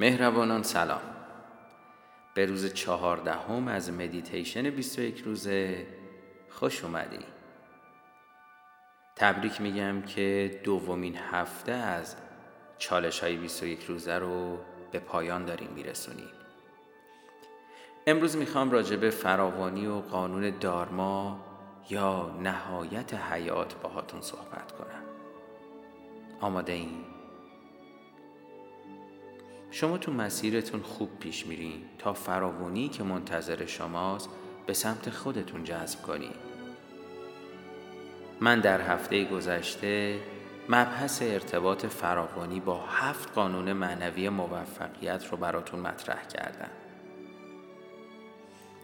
مهربانان سلام. به روز چهاردهم از مدیتیشن 21 روزه خوش اومدی. تبریک میگم که دومین هفته از چالش های 21 روزه رو به پایان داریم میرسونیم. امروز می‌خوام راجع به فراوانی و قانون دارما یا نهایت حیات باهاتون صحبت کنم. آماده این؟ شما تو مسیرتون خوب پیش میرین تا فراوانی که منتظر شماست به سمت خودتون جذب کنید. من در هفته گذشته مبحث ارتباط فراوانی با هفت قانون معنوی موفقیت رو براتون مطرح کردم.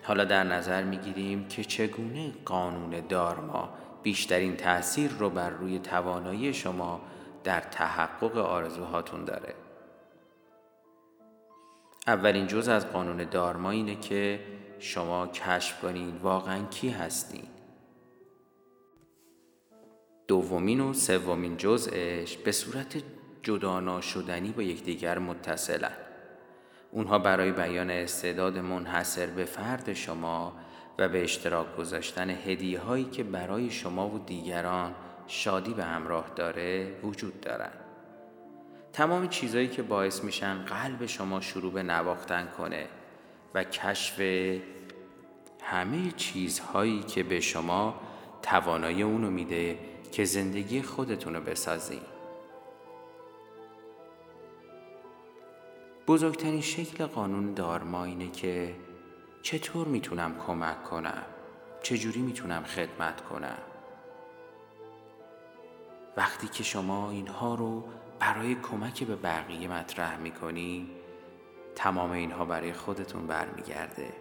حالا در نظر می‌گیریم که چگونه قانون دارما بیشترین تأثیر رو بر روی توانایی شما در تحقق آرزوهاتون داره. اولین جز از قانون دارما اینه که شما کشف کنید واقعا کی هستین دومین و سومین جزءش به صورت جدا شدنی با یکدیگر متصلن اونها برای بیان استعداد منحصر به فرد شما و به اشتراک گذاشتن هدیه هایی که برای شما و دیگران شادی به همراه داره وجود دارند. تمام چیزهایی که باعث میشن قلب شما شروع به نواختن کنه و کشف همه چیزهایی که به شما توانایی اونو میده که زندگی خودتون رو بسازی بزرگترین شکل قانون دارما اینه که چطور می‌تونم کمک کنم؟ چجوری می‌تونم خدمت کنم؟ وقتی که شما اینها رو برای کمک به بقیه مطرح می‌کنی تمام اینها برای خودتون برمیگرده.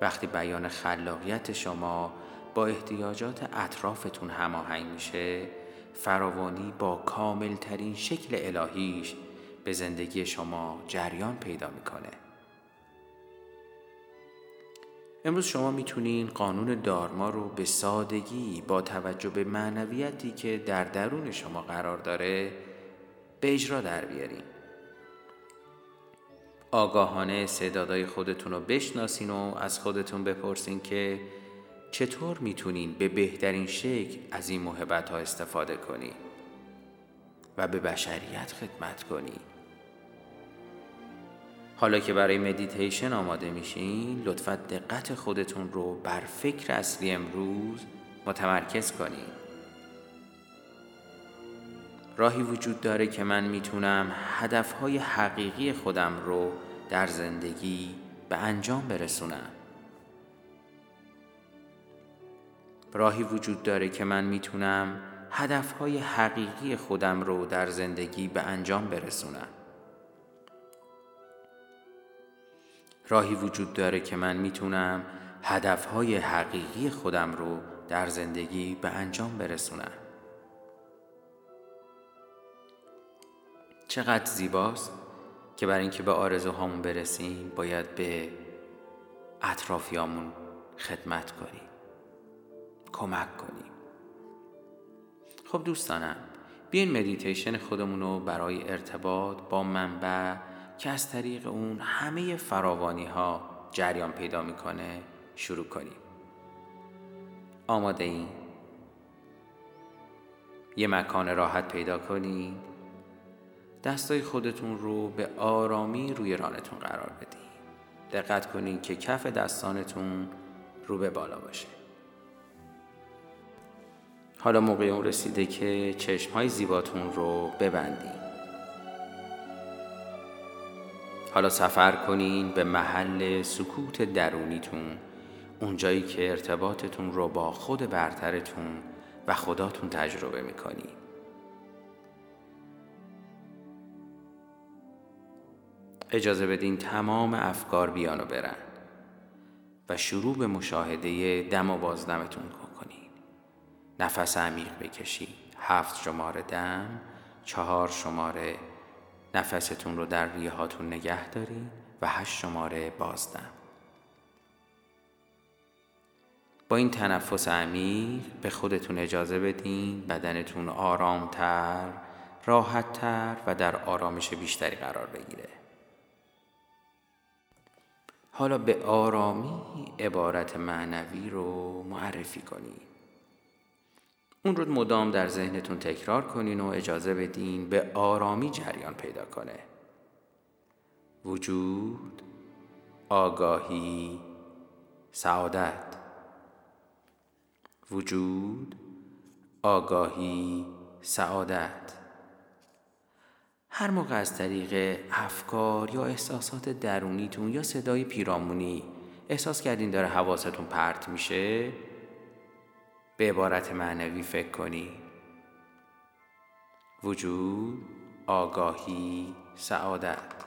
وقتی بیان خلاقیت شما با احتیاجات اطرافتون هماهنگ میشه فراوانی با کامل ترین شکل الهیش به زندگی شما جریان پیدا می‌کنه. امروز شما می‌تونین قانون دارما رو به سادگی با توجه به معنویتی که در درون شما قرار داره به اجرا در بیارین. آگاهانه استعدادهای خودتون رو بشناسین و از خودتون بپرسین که چطور می‌تونین به بهترین شکل از این محبت ها استفاده کنین و به بشریت خدمت کنین. حالا که برای مدیتیشن آماده میشین لطفا دقت خودتون رو بر فکر اصلی امروز متمرکز کنین. راهی وجود داره که من می‌تونم هدفهای حقیقی خودم رو در زندگی به انجام برسونم. راهی وجود داره که من می‌تونم هدفهای حقیقی خودم رو در زندگی به انجام برسونم. راهی وجود داره که من می‌تونم هدفهای حقیقی خودم رو در زندگی به انجام برسونم. چقدر زیباست که برای اینکه به آرزوهامون برسیم باید به اطرافیامون خدمت کنیم کمک کنیم. خب دوستانم بیاین مدیتیشن خودمون رو برای ارتباط با منبع که از طریق اون همه فراوانی ها جریان پیدا می‌کنه شروع کنیم. آماده این یه مکان راحت پیدا کنید دستای خودتون رو به آرامی روی رانتون قرار بدین دقت کنین که کف دستانتون رو به بالا باشه. حالا موقع اون رسیده که چشم های زیباتون رو ببندین. حالا سفر کنین به محل سکوت درونیتون اونجایی که ارتباطتون رو با خود برترتون و خداتون تجربه می‌کنید اجازه بدین تمام افکار بیان و برن و شروع به مشاهده دم و بازدمتون کنید نفس عمیق بکشید. هفت شماره دم چهار شماره نفستون رو در ریه هاتون نگه دارید و هشت شماره بازدم. با این تنفس عمیق به خودتون اجازه بدین بدنتون آرامتر راحتتر و در آرامش بیشتری قرار بگیره. حالا به آرامی عبارت معنوی رو معرفی کنید اون رو مدام در ذهنتون تکرار کنین و اجازه بدین به آرامی جریان پیدا کنه. وجود آگاهی سعادت. وجود آگاهی سعادت. هر موقع از طریق افکار یا احساسات درونیتون یا صدای پیرامونی احساس کردین داره حواستون پرت میشه به عبارت معنوی فکر کنی. وجود آگاهی سعادت.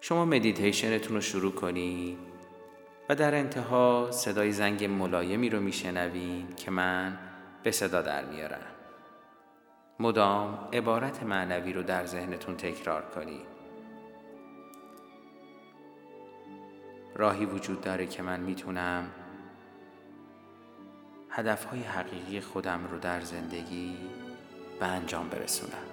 شما مدیتیشنتون رو شروع کنید و در انتها صدای زنگ ملایمی رو میشنوین که من به صدا در میارم. مدام عبارت معنوی رو در ذهنتون تکرار کنید راهی وجود داره که من می‌تونم هدفهای حقیقی خودم رو در زندگی به انجام برسونم.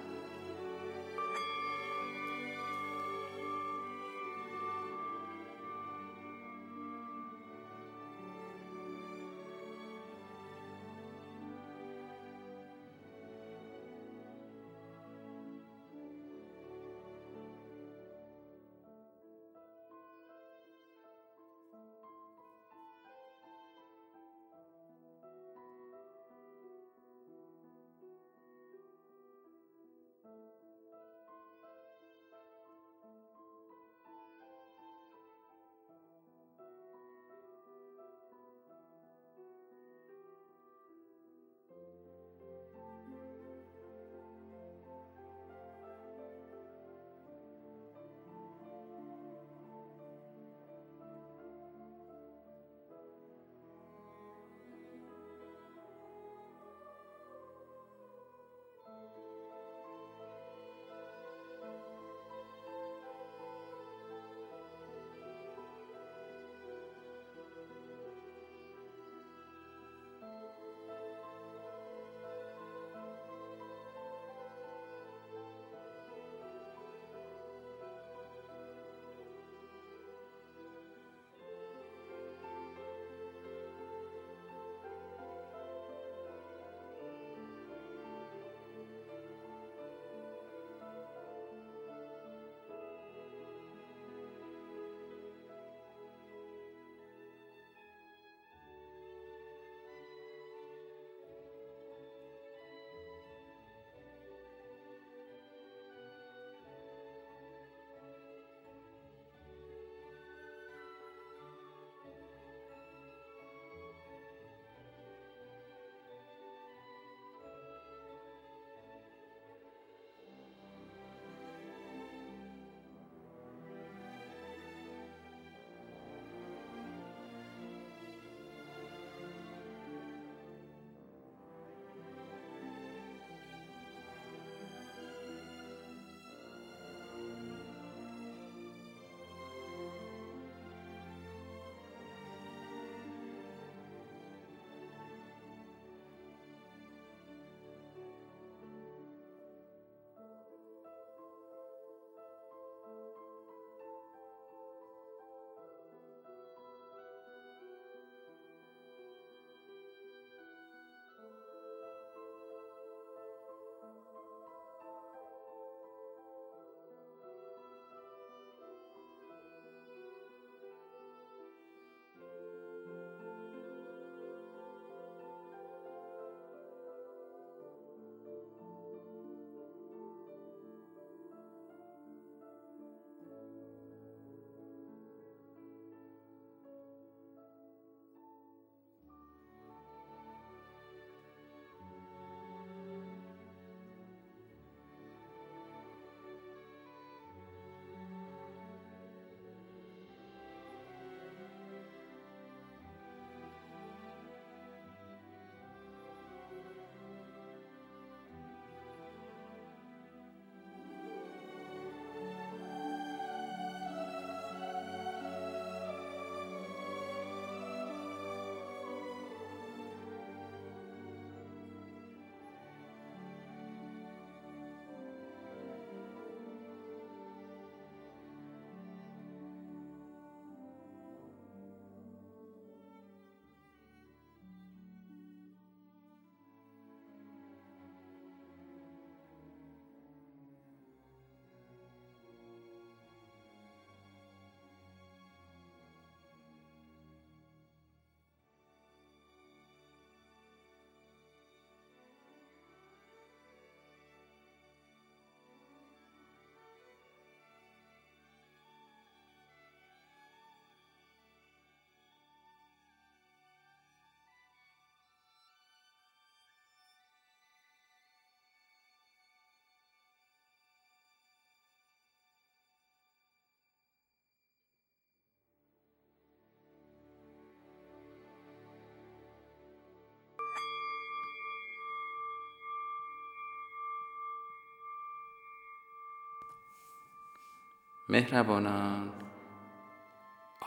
مهربانان.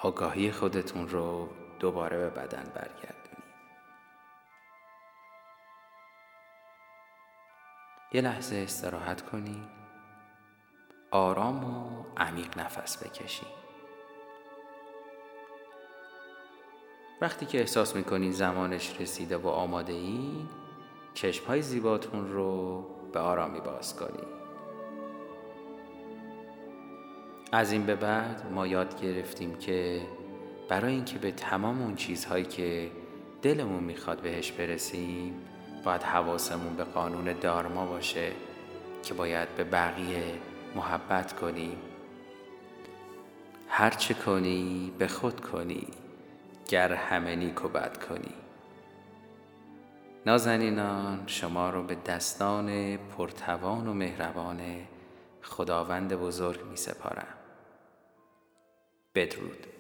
آگاهی خودتون رو دوباره به بدن برگردونید. یه لحظه استراحت کنید. آرام و عمیق نفس بکشید. وقتی که احساس می‌کنید زمانش رسیده و آماده این چشم های زیباتون رو به آرامی باز کنید. از این به بعد ما یاد گرفتیم که برای اینکه به تمام اون چیزهایی که دلمون می‌خواد بهش برسیم باید حواسمون به قانون دارما باشه که باید به بقیه محبت کنیم هرچه کنی به خود کنی گر همه نیک بد کنی. نازنینان شما رو به دستان پرتوان و مهربان خداوند بزرگ می سپارم بدرود.